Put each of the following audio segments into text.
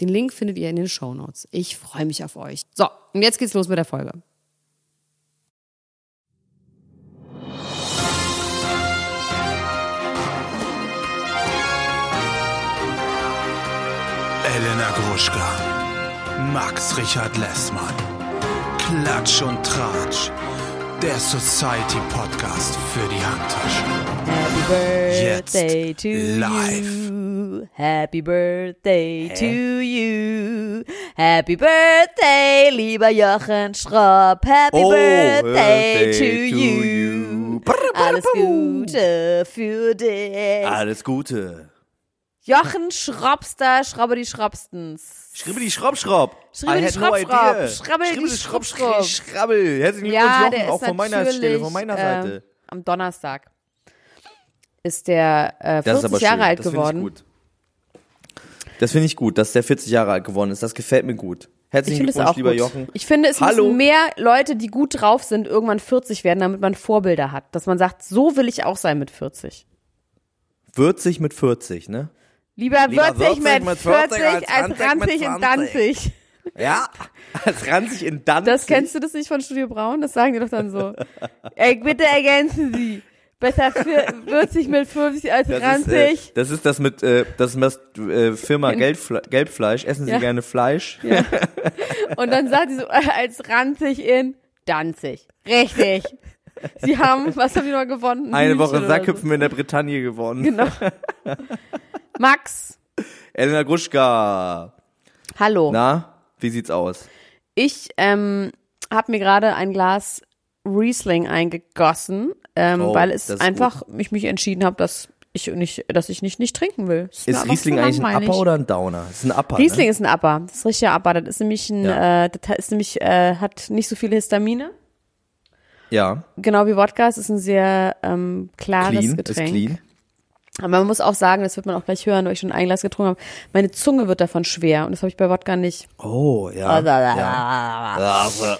Den Link findet ihr in den Show Notes. Ich freue mich auf euch. So, und jetzt geht's los mit der Folge. Elena Gruschka, Max Richard Lessmann, Klatsch und Tratsch, der Society Podcast für die Handtasche. Happy Birthday Jetzt to live. you. Happy Birthday to you. Happy Birthday, lieber Jochen Schropp. Happy Oh, Birthday, Birthday to, to you. you. Brr, brr, Alles. Gute für dich. Alles Gute. Jochen Schroppster, Schrobbe die Schroppstens. Schribbel die Schraub, Schraub. Schribbel I die had no Schraub, idea. Schraub. Schrabbel. Herzlichen Glückwunsch, der Jochen, ist auch von meiner Stelle, von meiner Seite. am Donnerstag ist der äh, Das 40 ist Jahre schön. alt das finde geworden. Ich gut. Das finde ich gut, dass der 40 Jahre alt geworden ist. Das gefällt mir gut. Ich Herzlichen Glückwunsch, auch lieber gut. Jochen. Ich finde, es Hallo. müssen mehr Leute, die gut drauf sind, irgendwann 40 werden, damit man Vorbilder hat. Dass man sagt, so will ich auch sein mit 40. 40 mit 40, ne? Lieber, Lieber 40 mit 40 40 als 20 mit ranzig in 20. Danzig. Ja. Als ranzig in Danzig. Das kennst du das nicht von Studio Braun? Das sagen die doch dann so. Ey, bitte ergänzen Sie. Besser für 40 mit 50 als Das ist, äh, ranzig. das ist das mit, äh, das ist das äh, Firma Gelbfle Gelbfleisch. Essen Sie Ja. gerne Fleisch? Und dann sagt sie so, äh, als ranzig in Danzig. Richtig. Sie haben, was haben die noch gewonnen? Eine Woche Sackhüpfen in der Bretagne gewonnen. So. Genau. Max, Elena Gruschka. hallo. Na, wie sieht's aus? Ich ähm, habe mir gerade ein Glas Riesling eingegossen, ähm, Oh, weil es ist einfach ich mich entschieden habe, dass ich nicht, dass ich nicht nicht trinken will. Ist einfach Riesling eigentlich ein. Upper oder ein Downer? Ist ein Upper. Riesling Ne? ist ein Upper. Das ist richtiger Upper. Das ist nämlich ein, Ja. äh, das ist nämlich äh, hat nicht so viele Histamine. Ja, Genau wie Wodka. Es ist ein sehr ähm, klares clean, ist Getränk. clean. Aber man muss auch sagen, das wird man auch gleich hören, weil ich schon ein Glas getrunken habe. Meine Zunge wird davon schwer und das habe ich bei Wodka nicht. Oh, ja. ja. Also,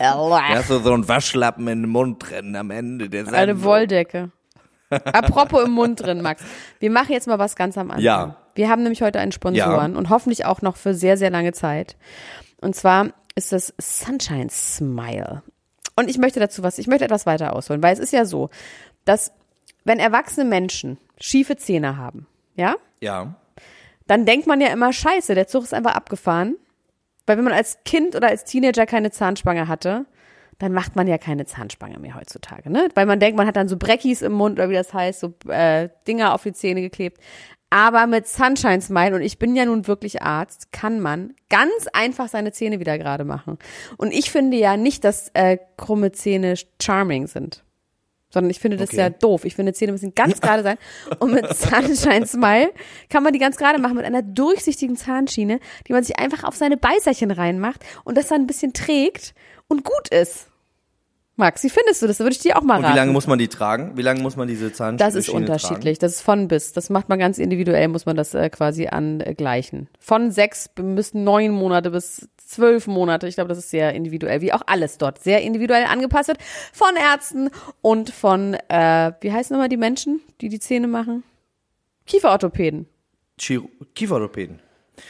ja, so, so ein Waschlappen in den Mund drin am Ende der Sendung. Eine Wolldecke. Apropos im Mund drin, Max. Wir machen jetzt mal was ganz am Anfang. Ja. Wir haben nämlich heute einen Sponsoren und hoffentlich auch noch für sehr, sehr lange Zeit. Und zwar ist das Sunshine Smile. Und ich möchte dazu was, ich möchte etwas weiter ausholen, weil es ist ja so, dass wenn erwachsene Menschen schiefe Zähne haben, ja, Ja. dann denkt man ja immer, scheiße, der Zug ist einfach abgefahren. Weil wenn man als Kind oder als Teenager keine Zahnspange hatte, dann macht man ja keine Zahnspange mehr heutzutage, ne? Weil man denkt, man hat dann so Breckis im Mund oder wie das heißt, so äh, Dinger auf die Zähne geklebt. Aber mit Sunshine Smile, und ich bin ja nun wirklich Arzt, kann man ganz einfach seine Zähne wieder gerade machen. Und ich finde ja nicht, dass äh, krumme Zähne charming sind. Sondern ich finde das Okay. ja doof. Ich finde Zähne müssen ganz gerade sein. Und mit Sunshine Smile kann man die ganz gerade machen mit einer durchsichtigen Zahnschiene, die man sich einfach auf seine Beißerchen reinmacht und das dann ein bisschen trägt und gut ist. Max, wie findest du das? Da würde ich dir auch mal Und raten. wie lange muss man die tragen? Wie lange muss man diese Zahnschiene Das ist unterschiedlich. Das ist von bis. Das macht man ganz individuell, muss man das äh, quasi angleichen. Von sechs bis neun Monate bis zwölf Monate. Ich glaube, das ist sehr individuell. Wie auch alles dort. Sehr individuell angepasst wird. Von Ärzten und von, äh, wie heißen nochmal die Menschen, die die Zähne machen? Kieferorthopäden. Chiro Kieferorthopäden.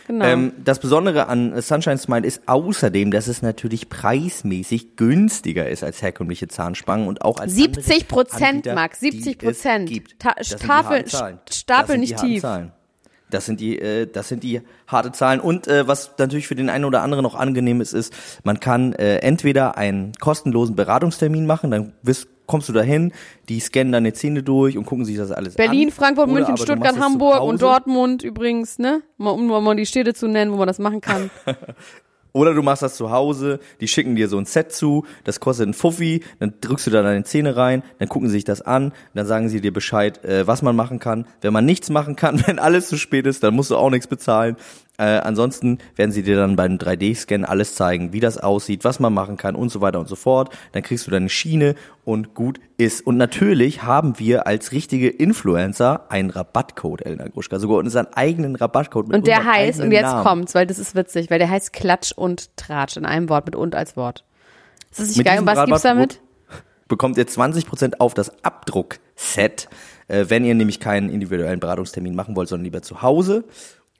Genau. Ähm, das Besondere an Sunshine Smile ist außerdem, dass es natürlich preismäßig günstiger ist als herkömmliche Zahnspangen und auch als 70 andere Prozent, Max, die 70 es Prozent. Tafel-. Stapel nicht tief. Zahlen. Das sind die, äh, das sind die harte Zahlen. Und äh, was natürlich für den einen oder anderen noch angenehm ist, ist, man kann äh, entweder einen kostenlosen Beratungstermin machen, dann wirst, kommst du dahin, die scannen deine Zähne durch und gucken sich das alles Berlin, an. Frankfurt, Oder München, Stuttgart, Hamburg und. Dortmund übrigens, ne? Mal, um mal die Städte zu nennen, wo man das machen kann. Oder du machst das zu Hause, die schicken dir so ein Set zu, das kostet ein Fuffi, dann drückst du da deine Zähne rein, dann gucken sie sich das an, dann sagen sie dir Bescheid, äh, was man machen kann. Wenn man nichts machen kann, wenn alles zu spät ist, dann musst du auch nichts bezahlen. Äh, ansonsten werden sie dir dann beim 3D-Scan alles zeigen, wie das aussieht, was man machen kann und so weiter und so fort. Dann kriegst du deine Schiene und gut ist. Und natürlich haben wir als richtige Influencer einen Rabattcode, Elena Gruschka, sogar unseren eigenen Rabattcode. Mit Und der heißt, und jetzt Namen. kommt's, weil das ist witzig, weil der heißt Klatsch und Tratsch in einem Wort mit und als Wort. Ist das nicht Mit geil? Und was gibt's damit? Bekommt ihr 20% auf das Abdruckset, äh, wenn ihr nämlich keinen individuellen Beratungstermin machen wollt, sondern lieber zu Hause.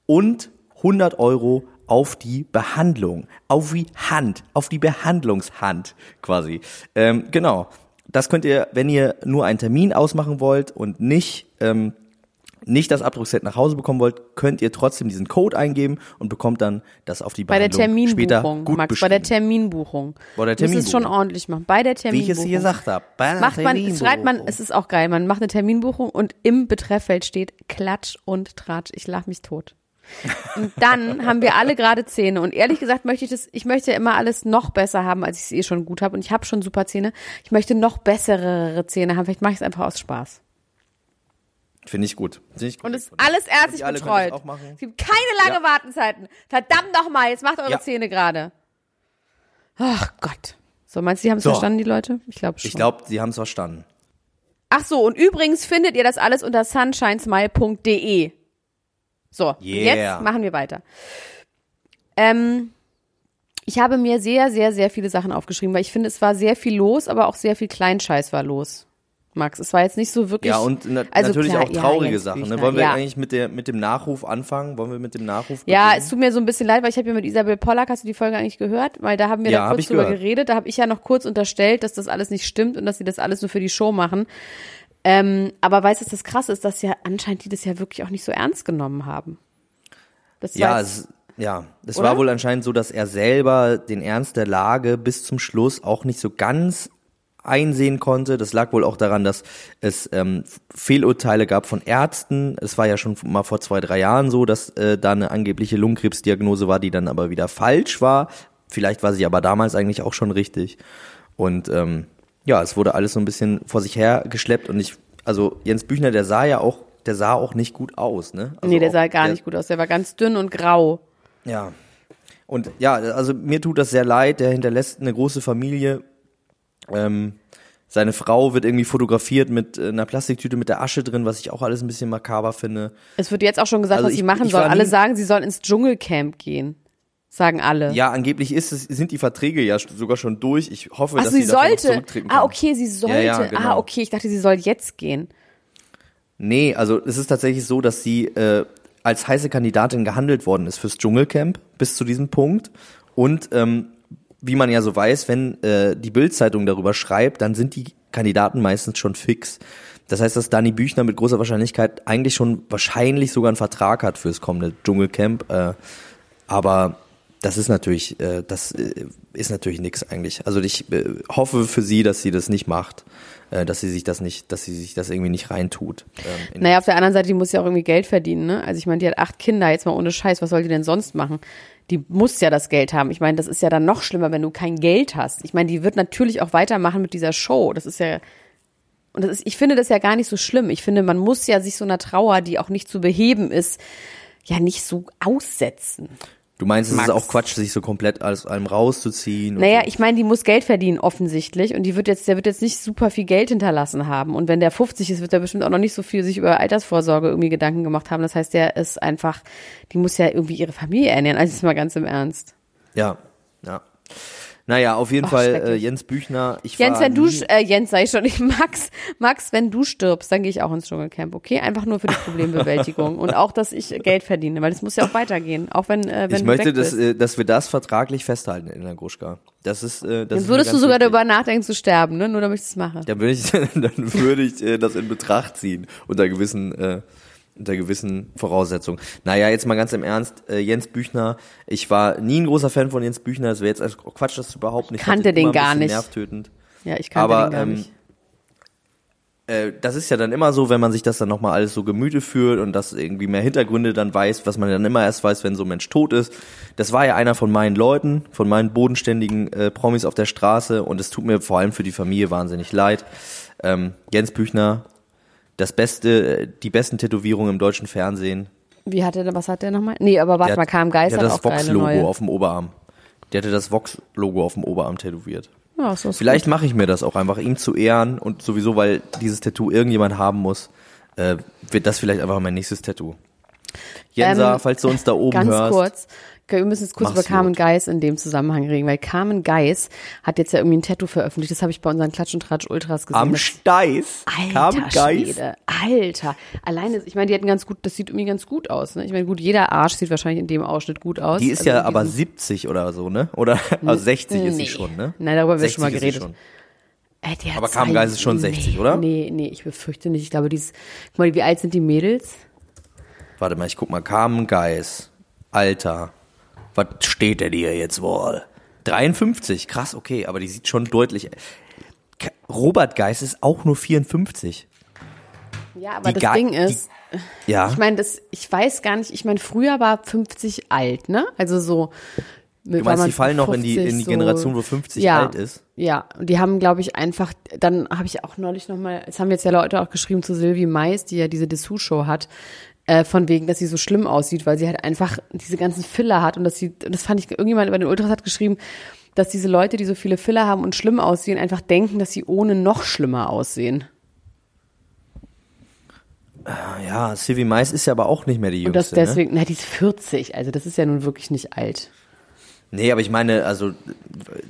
Und 100 Euro auf die Behandlung, auf die Hand, auf die Behandlungshand quasi. Ähm, genau. Das könnt ihr, wenn ihr nur einen Termin ausmachen wollt und nicht ähm, nicht das Abdruckset nach Hause bekommen wollt, könnt ihr trotzdem diesen Code eingeben und bekommt dann das auf die Bei der Behandlung später Terminbuchung, gut Max, bei der. Terminbuchung. Bei der musst es schon Terminbuchung. ordentlich machen. Bei der Wie ich Terminbuchung. es hier gesagt habe. Bei der Macht man, schreibt man, Terminbuchung. es ist auch geil, man macht eine Terminbuchung und im Betrefffeld steht Klatsch und Tratsch. Ich lach mich tot. Und dann haben wir alle gerade Zähne. Und ehrlich gesagt möchte ich das, ich möchte immer alles noch besser haben, als ich es eh schon gut habe. Und ich habe schon super Zähne. Ich möchte noch bessere Zähne haben. Vielleicht mache ich es einfach aus Spaß. Finde ich gut. Finde ich gut. Und es ist alles ärztlich alle betreut. Es gibt keine lange Ja. Wartenzeiten. Verdammt nochmal, jetzt macht eure Ja. Zähne gerade. Ach Gott. So, meinst du, die haben es So. verstanden, die Leute? Ich glaube schon. Ich glaube, sie haben es verstanden. Ach so, und übrigens findet ihr das alles unter sunshinesmile.de. So, Yeah. jetzt machen wir weiter. Ähm, ich habe mir sehr, sehr, sehr viele Sachen aufgeschrieben, weil ich finde, es war sehr viel los, aber auch sehr viel Kleinscheiß war los. Max, es war jetzt nicht so wirklich. Ja, und na also natürlich klar, auch traurige Jens Sachen. Ne? Wollen wir ja. eigentlich mit, der, mit dem Nachruf anfangen? Wollen wir mit dem Nachruf Ja, beginnen? es tut mir so ein bisschen leid, weil ich habe ja mit Isabel Pollack, hast du die Folge eigentlich gehört? Weil da haben wir Ja, da kurz drüber gehört. geredet. Da habe ich ja noch kurz unterstellt, dass das alles nicht stimmt und dass sie das alles nur für die Show machen. Ähm, aber weißt du, das Krasse ist, dass ja anscheinend die das ja wirklich auch nicht so ernst genommen haben. Das Ja, es, ja, es Oder? war wohl anscheinend so, dass er selber den Ernst der Lage bis zum Schluss auch nicht so ganz einsehen konnte. Das lag wohl auch daran, dass es ähm, Fehlurteile gab von Ärzten. Es war ja schon mal vor zwei, drei Jahren so, dass äh, da eine angebliche Lungenkrebsdiagnose war, die dann aber wieder falsch war. Vielleicht war sie aber damals eigentlich auch schon richtig. Und ähm, ja, es wurde alles so ein bisschen vor sich her geschleppt und ich, also Jens Büchner, der sah ja auch, der sah auch nicht gut aus, ne? Also nee, der auch sah gar nicht gut aus. Der war ganz dünn und grau. ja. Und ja, also mir tut das sehr leid. Der hinterlässt eine große Familie. Ähm, seine Frau wird irgendwie fotografiert mit äh, einer Plastiktüte mit der Asche drin, was ich auch alles ein bisschen makaber finde. Es wird jetzt auch schon gesagt, Also was ich- sie machen sollen. Alle sagen, sie sollen ins Dschungelcamp gehen. Sagen alle. Ja, angeblich ist es, sind die Verträge ja sogar schon durch. Ich hoffe, Ach, dass sie sie sollte. zurücktreten kann. Ah, okay, sie sollte. Ja, ja, genau. Ah, okay, ich dachte, sie soll jetzt gehen. Nee, also es ist tatsächlich so, dass sie äh, als heiße Kandidatin gehandelt worden ist fürs Dschungelcamp bis zu diesem Punkt. Und ähm, wie man ja so weiß, wenn äh, die Bildzeitung darüber schreibt, dann sind die Kandidaten meistens schon fix. Das heißt, dass Dani Büchner mit großer Wahrscheinlichkeit eigentlich schon wahrscheinlich sogar einen Vertrag hat fürs kommende Dschungelcamp. Äh, aber das ist natürlich, äh, das äh, ist natürlich nix eigentlich. Also ich äh, hoffe für sie, dass sie das nicht macht, äh, dass sie sich das nicht, dass sie sich das irgendwie nicht reintut. Ähm, Naja, auf der anderen Seite, die muss ja auch irgendwie Geld verdienen, ne? Also ich meine, die hat acht Kinder, jetzt mal ohne Scheiß, was soll die denn sonst machen? Die muss ja das Geld haben. Ich meine, das ist ja dann noch schlimmer, wenn du kein Geld hast. Ich meine, die wird natürlich auch weitermachen mit dieser Show. Das ist ja, und das ist, ich finde das ja gar nicht so schlimm. Ich finde, man muss ja sich so einer Trauer, die auch nicht zu beheben ist, ja nicht so aussetzen. Du meinst, es Max. ist auch Quatsch, sich so komplett aus allem rauszuziehen? Naja, so. ich meine, die muss Geld verdienen, offensichtlich. Und die wird jetzt, der wird jetzt nicht super viel Geld hinterlassen haben. Und wenn der 50 ist, wird er bestimmt auch noch nicht so viel sich über Altersvorsorge irgendwie Gedanken gemacht haben. Das heißt, der ist einfach, die muss ja irgendwie ihre Familie ernähren. Also jetzt mal ganz im Ernst. Ja, ja. Naja, auf jeden Ach, Fall äh. Jens Büchner. Ich Jens, wenn du, äh, Jens sag ich schon, ich Max, Max, wenn du stirbst, dann gehe ich auch ins Dschungelcamp, okay? Einfach nur für die Problembewältigung und auch, dass ich Geld verdiene, weil es muss ja auch weitergehen, auch wenn, äh, wenn ich möchte, dass, äh, dass wir das vertraglich festhalten in der Gruschka. Das ist, äh, das Dann ist würdest du sogar wichtig. darüber nachdenken zu sterben, ne? Nur damit ich das mache. Dann würde ich, dann würde ich äh, das in Betracht ziehen unter gewissen, äh, unter gewissen Voraussetzungen. Naja, jetzt mal ganz im Ernst, äh, Jens Büchner. Ich war nie ein großer Fan von Jens Büchner. Das wäre jetzt also Quatsch, das überhaupt nicht. Kannte ich den immer ein gar nicht. Nervtötend. Ja, ich kannte Aber den gar ähm, nicht. äh, das ist ja dann immer so, wenn man sich das dann nochmal alles so Gemüte führt und das irgendwie mehr Hintergründe dann weiß, was man dann immer erst weiß, wenn so ein Mensch tot ist. Das war ja einer von meinen Leuten, von meinen bodenständigen äh, Promis auf der Straße und es tut mir vor allem für die Familie wahnsinnig leid. Ähm, Jens Büchner, das beste, äh, die besten Tätowierungen im deutschen Fernsehen. Wie hat der, was hat der nochmal? Nee, aber warte Der mal, KM Geist der hat das Vox-Logo auf dem Oberarm. Der hatte das Vox-Logo auf dem Oberarm tätowiert. Ja, das Vielleicht mache ich mir das auch einfach, ihm zu ehren und sowieso, weil dieses Tattoo irgendjemand haben muss, äh, wird das vielleicht einfach mein nächstes Tattoo. Jensa, Ähm, falls du uns da oben Ganz hörst. kurz. Wir müssen jetzt kurz Mach's über Carmen gut. Geis in dem Zusammenhang reden, weil Carmen Geis hat jetzt ja irgendwie ein Tattoo veröffentlicht. Das habe ich bei unseren Klatsch und Tratsch Ultras gesehen. Am Steiß. Alter Carmen Geis. Schwede, Alter. Alleine, ich meine, die hatten ganz gut, das sieht irgendwie ganz gut aus, ne? Ich meine, gut, jeder Arsch sieht wahrscheinlich in dem Ausschnitt gut aus. Die ist Also ja aber diesem- 70 oder so, ne? Oder also 60 ist sie Nee. schon, ne? Nein, darüber haben wir 60 schon mal geredet. schon. Ey, Aber Carmen zwei- Geis ist schon 60, nee, oder? Nee, nee, ich befürchte nicht. Ich glaube, die ist, guck mal, wie alt sind die Mädels? Warte mal, ich guck mal. Carmen Geis. Alter. Was steht denn hier jetzt wohl? 53, krass, okay, aber die sieht schon deutlich. Robert Geis ist auch nur 54. Ja, aber Die das Ding ist, die- Ja. ich meine, das, ich weiß gar nicht, ich meine, früher war 50 alt, ne? Also so. Du meinst, die fallen noch in die, in die Generation, wo 50 ja, alt ist? Ja, und die haben, glaube ich, einfach, dann habe ich auch neulich nochmal, es haben jetzt ja Leute auch geschrieben zu Sylvie Mais, die ja diese Dessous-Show hat, äh, von wegen, dass sie so schlimm aussieht, weil sie halt einfach diese ganzen Filler hat und dass sie, und das fand ich, irgendjemand bei den Ultras hat geschrieben, dass diese Leute, die so viele Filler haben und schlimm aussehen, einfach denken, dass sie ohne noch schlimmer aussehen. Ja, Sylvie Mais ist ja aber auch nicht mehr die Und das Jüngste. ne? deswegen, na, die ist 40, also das ist ja nun wirklich nicht alt. Nee, aber ich meine, also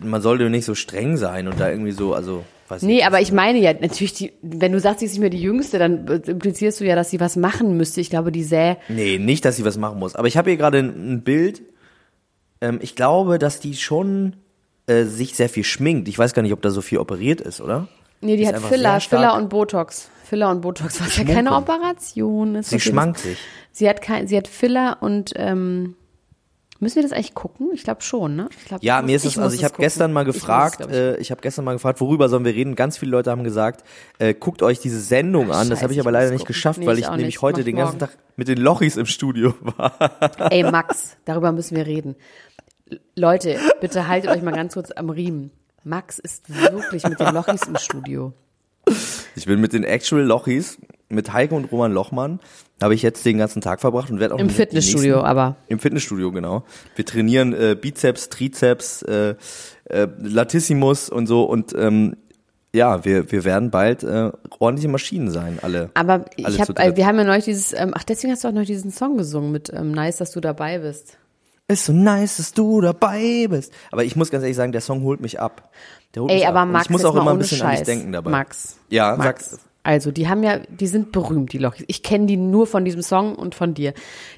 man sollte nicht so streng sein und da irgendwie so, also Nee, aber ich meine ja, natürlich, die, wenn du sagst, sie ist nicht mehr die Jüngste, dann implizierst du ja, dass sie was machen müsste. Ich glaube, die sähe, Nee, nicht, dass sie was machen muss. Aber ich habe hier gerade ein Bild. Ähm, ich glaube, dass die schon äh, sich sehr viel schminkt. Ich weiß gar nicht, ob da so viel operiert ist, oder? nee, die Ist hat Filler. Filler und Botox. Filler und Botox, was ja keine. Operation ist. Sie schmankt sich. Sie hat kein, sie hat Filler und, ähm, müssen wir das eigentlich gucken? Ich glaube schon, ne? Ich glaub, Ja, mir muss- ist es, muss also ich habe gestern mal Ich muss gefragt, ich. äh, ich habe gestern mal gefragt, worüber sollen wir reden? Ganz viele Leute haben gesagt, äh, guckt euch diese Sendung an. Das habe ich aber leider muss nicht gucken. geschafft, Nee, weil ich nämlich nicht. heute Mach den ganzen morgen. Tag mit den Lochis im Studio war. Ey, Max, darüber müssen wir reden. Leute, bitte haltet euch mal ganz kurz am Riemen. Max ist wirklich mit den Lochis im Studio. Ich bin mit den Actual Lochis, mit Heike und Roman Lochmann, habe ich jetzt den ganzen Tag verbracht und werde auch Im Fitnessstudio, nächsten- aber. Im Fitnessstudio, genau. Wir trainieren äh, Bizeps, Trizeps, äh, äh, Latissimus und so und ähm, ja, wir, wir werden bald äh, ordentliche Maschinen sein, alle. Aber Alle ich habe, dritt. äh, wir haben ja neulich dieses, ähm, ach deswegen hast du auch noch diesen Song gesungen mit ähm, Nice, dass du dabei bist. Ist so nice, dass du dabei bist. Aber ich muss ganz ehrlich sagen, der Song holt mich ab. Der holt Ey, mich aber ab. Max, ich muss auch immer ein bisschen Scheiß. an dich denken dabei. Max. Ja, Max. sag. Also, die haben ja, die sind berühmt, die Lochis. Ich kenne die nur von diesem Song und von dir.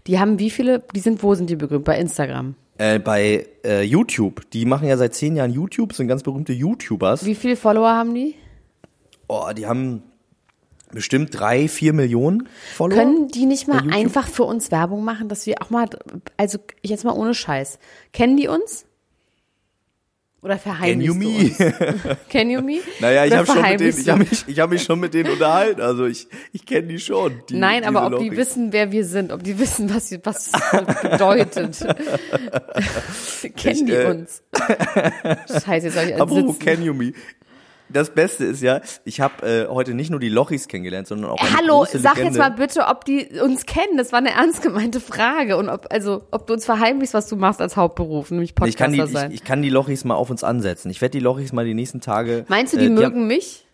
Die haben wie viele, die sind, wo sind die berühmt? Bei Instagram. Äh, bei äh, YouTube, die machen ja seit zehn Jahren YouTube, sind ganz berühmte YouTubers. Wie viele Follower haben die? Oh, die haben bestimmt drei, vier Millionen Follower. Können die nicht mal einfach für uns Werbung machen, dass wir auch mal, also jetzt mal ohne Scheiß. Kennen die uns? Oder Can verheimlichst you du me? Can you me? naja, ich habe habe mich, ich hab mich schon mit denen unterhalten. Also ich, ich kenne die schon. Die, Nein, aber ob die Lochis. wissen, wer wir sind, ob die wissen, was, was das bedeutet. Kennen die äh, uns? Scheiße, jetzt soll ich Apropos entsitzen. Can You Me. Das Beste ist ja, ich habe äh, heute nicht nur die Lochis kennengelernt, sondern auch eine Hallo, große sag Legende. jetzt mal bitte, ob die uns kennen. Das war eine ernst gemeinte Frage. Und ob, also, ob du uns verheimlichst, was du machst als Hauptberuf, nämlich ich kann, Podcaster die, sein. ich, ich kann die Lochis mal auf uns ansetzen. Ich werde die Lochis mal die nächsten Tage. Meinst du, die äh, mögen haben- mich?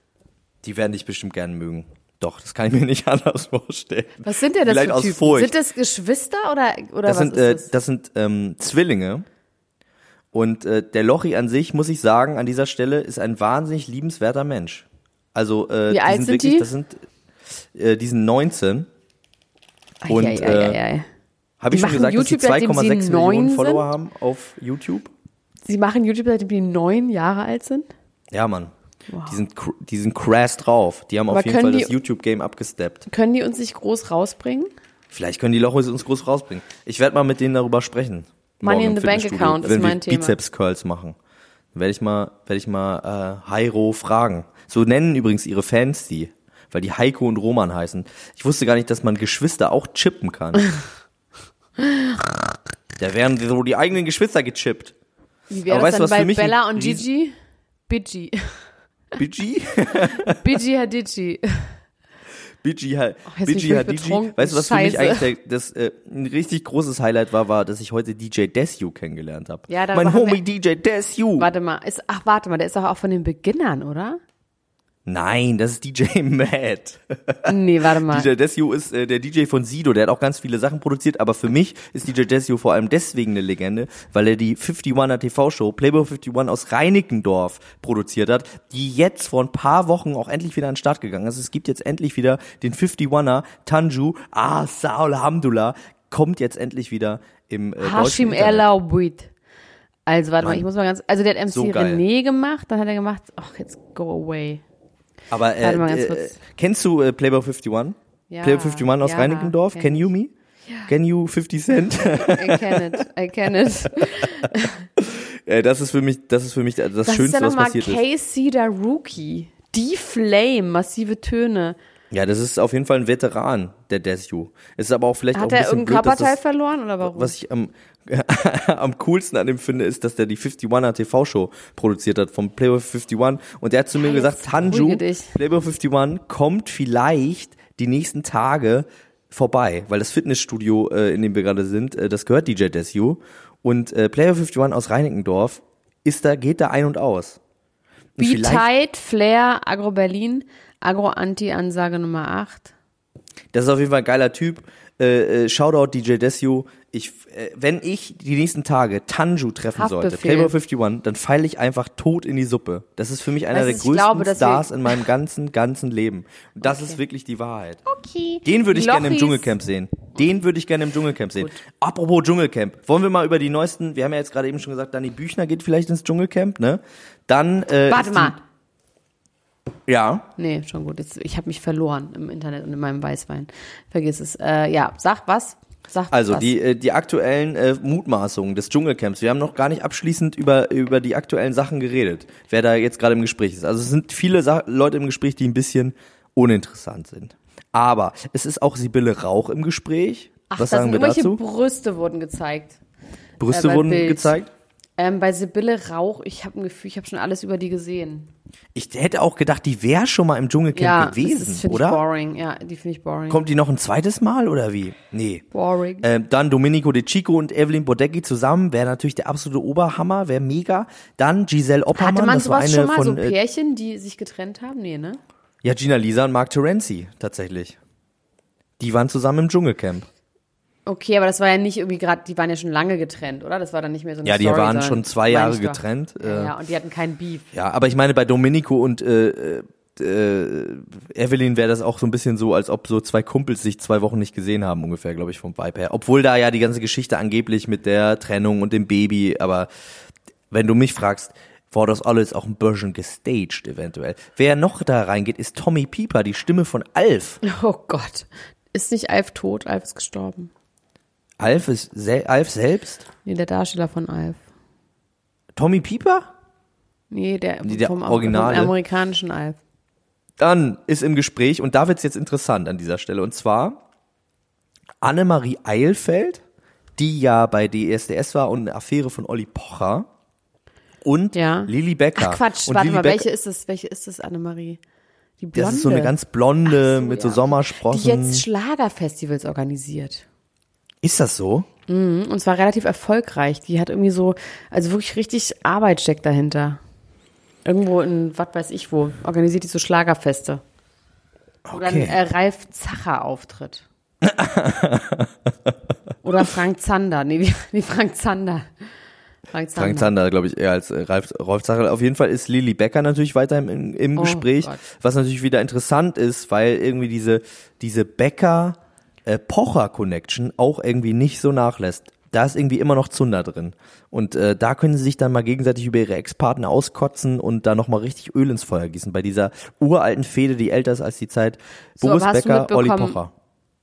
Die werden dich bestimmt gerne mögen. Doch, das kann ich mir nicht anders vorstellen. Was sind denn das Vielleicht für aus Typen? Sind das Geschwister oder, oder das was sind, äh, ist das? das sind ähm, Zwillinge. Und äh, der Lochi an sich, muss ich sagen, an dieser Stelle ist ein wahnsinnig liebenswerter Mensch. Also äh, Wie die alt sind sind wirklich, die? das sind äh, die sind 19. und, Ei, ei, ei, ei, ei. Habe ich schon gesagt, dass die YouTube, seitdem sie 2,6 neun Millionen sind? Follower haben auf YouTube? Sie machen YouTube, seitdem die neun Jahre alt sind? Ja, Mann. Die sind die sind crass drauf. Die haben Aber auf jeden Fall das die- YouTube Game abgesteppt. Können die uns nicht groß rausbringen? Vielleicht können die Lochis uns groß rausbringen. Ich werde mal mit denen darüber sprechen. Money in the Bank Account ist mein Thema. Bizeps Curls machen. Werde ich mal, werde ich mal äh, Hyro fragen. So nennen übrigens ihre Fans die. weil die Heiko und Roman heißen. Ich wusste gar nicht, dass man Geschwister auch chippen kann. da werden so die eigenen Geschwister gechippt. Wie wäre Aber das weißt du, dann was für bei mich ein Bella und Gigi? Bigi. Bigi? Bigi Hadiji. Bigi, ha jetzt bin ich Bigi völlig Hadiji. Weißt du, was für mich Scheiße. eigentlich das, äh, ein richtig großes Highlight war, war, dass ich heute DJ Desu kennengelernt habe. Ja, mein Homie DJ Desu. Warte mal, ist, ach warte mal, der ist doch auch von den Beginnern, oder? Nein, das ist DJ Matt. Nee, warte mal. DJ Desio ist äh, der DJ von Sido, der hat auch ganz viele Sachen produziert, aber für mich ist DJ Desio vor allem deswegen eine Legende, weil er die 51er TV-Show Playboy 51 aus Reinickendorf produziert hat, die jetzt vor ein paar Wochen auch endlich wieder an den Start gegangen ist. Es gibt jetzt endlich wieder den 51er Tanju, ah, Saul Hamdullah, kommt jetzt endlich wieder im äh, Hashim. Erlaubuit. Also, warte mal, Mann. ich muss mal ganz, also der hat MC So. René gemacht, dann hat er gemacht, ach, jetzt go away. Aber äh, äh, kennst du äh, Playboy 51? Ja, Playboy 51 aus ja, Reinickendorf? Can you me? Can you 50 Cent? I can it, I can it. Äh, das ist für mich, das ist für mich das, Das ist Schönste, ja was passiert ist. Casey der Rookie. Die Flame, massive Töne. Ja, das ist auf jeden Fall ein Veteran, der Desu. Es ist aber auch vielleicht auch Hat ein er bisschen irgendein blöd, Körperteil das, verloren oder warum? was ich am, am coolsten an ihm finde, ist, dass der die 51er TV-Show produziert hat vom Playboy 51 und der hat zu mir gesagt, Tanju. Playboy 51 kommt vielleicht die nächsten Tage vorbei, weil das Fitnessstudio, äh, in dem wir gerade sind, äh, das gehört DJ Desu und äh, Playboy 51 aus Reinickendorf ist da, geht da ein und aus. Vielleicht- Tight, Flair, Agro Berlin, Agro Anti Ansage Nummer 8. Das ist auf jeden Fall ein geiler Typ. Äh, äh, Shoutout DJ Desio. Ich, äh, wenn ich die nächsten Tage Tanju treffen sollte, Haftbefehl. Playboy 51, dann feile ich einfach tot in die Suppe. Das ist für mich einer du, der größten glaube, Stars in meinem ganzen, ganzen Leben. Und das ist wirklich die Wahrheit. Okay. Den würde ich gerne im Lochis. Dschungelcamp sehen. Den würde ich gerne im Dschungelcamp sehen. Apropos Dschungelcamp. Wollen wir mal über die neuesten, wir haben ja jetzt gerade eben schon gesagt, Dani Büchner geht vielleicht ins Dschungelcamp, ne? Dann, äh, Warte mal. Die, ja. Nee, schon gut. Jetzt, ich habe mich verloren im Internet und in meinem Weißwein. Vergiss es. Äh, ja, sag was. Sag Also was. die, äh, die aktuellen äh, Mutmaßungen des Dschungelcamps. Wir haben noch gar nicht abschließend über, über die aktuellen Sachen geredet, wer da jetzt gerade im Gespräch ist. Also es sind viele Sa Leute im Gespräch, die ein bisschen uninteressant sind. Aber es ist auch Sibylle Rauch im Gespräch. Ach, Was sagen sind wir dazu? Brüste wurden gezeigt. Brüste äh, wurden Bild. gezeigt. Ähm, bei Sibylle Rauch, ich habe ein Gefühl, ich habe schon alles über die gesehen. Ich hätte auch gedacht, die wäre schon mal im Dschungelcamp ja, das gewesen, ist, finde ich oder? boring. Ja, die finde ich boring. Kommt die noch ein zweites Mal oder wie? Nee. boring. Ähm, dann Domenico De Chico und Evelyn Bodecki zusammen, wäre natürlich der absolute Oberhammer, wäre mega. Dann Giselle Oppermann, Hatte man das war sowas eine schon mal, von so äh, Pärchen, die sich getrennt haben? Nee, ne? Ja, Gina Lisa und Mark Terenzi, tatsächlich. Die waren zusammen im Dschungelcamp. Okay, aber das war ja nicht irgendwie gerade, die waren ja schon lange getrennt, oder? Das war dann nicht mehr so eine Ja, die Story, waren schon zwei Jahre getrennt. Ja, äh, ja, und die hatten keinen Beef. Ja, aber ich meine, bei Domenico und äh, äh, äh, Evelyn wäre das auch so ein bisschen so, als ob so zwei Kumpels sich zwei Wochen nicht gesehen haben, ungefähr, glaube ich, vom Vibe her. Obwohl da ja die ganze Geschichte angeblich mit der Trennung und dem Baby, aber wenn du mich fragst, war das alles auch ein bisschen gestaged eventuell. Wer noch da reingeht, ist Tommy Pieper, die Stimme von Alf. Oh Gott. Ist nicht Alf tot? Alf ist gestorben. Alf ist sel Alf selbst? Nee, der Darsteller von Alf. Tommy Pieper? Nee, der, Nee, der vom, Originale. vom amerikanischen Alf. Dann ist im Gespräch, und da wird's jetzt interessant an dieser Stelle, und zwar Annemarie Eilfeld, die ja bei DSDS war und eine Affäre von Olli Pocher. Und Ja. Lilly Becker. Ach Quatsch, und warte Lilly mal, Becker, welche ist es? Welche ist es, Annemarie? Die blonde. Das ist so eine ganz blonde so, mit so ja. Sommersprossen. Die jetzt Schlagerfestivals organisiert. Ist das so? Und zwar relativ erfolgreich. Die hat irgendwie so, also wirklich richtig Arbeit steckt dahinter. Irgendwo in, was weiß ich wo, organisiert die so Schlagerfeste. Wo dann Okay. äh, Ralf Zacher auftritt. Oder Frank Zander. Nee, wie, wie Frank Zander. Frank Zander. Frank Zander, glaube ich, eher als äh, Ralf, Rolf Zacher. Auf jeden Fall ist Lilly Becker natürlich weiterhin im, im Oh Gespräch, Gott. was natürlich wieder interessant ist, weil irgendwie diese, diese Becker äh, Pocher Connection auch irgendwie nicht so nachlässt. Da ist irgendwie immer noch Zunder drin. Und äh, da können sie sich dann mal gegenseitig über ihre Ex-Partner auskotzen und da nochmal richtig Öl ins Feuer gießen. Bei dieser uralten Fehde, die älter ist als die Zeit. So, Boris Becker, Olli Pocher.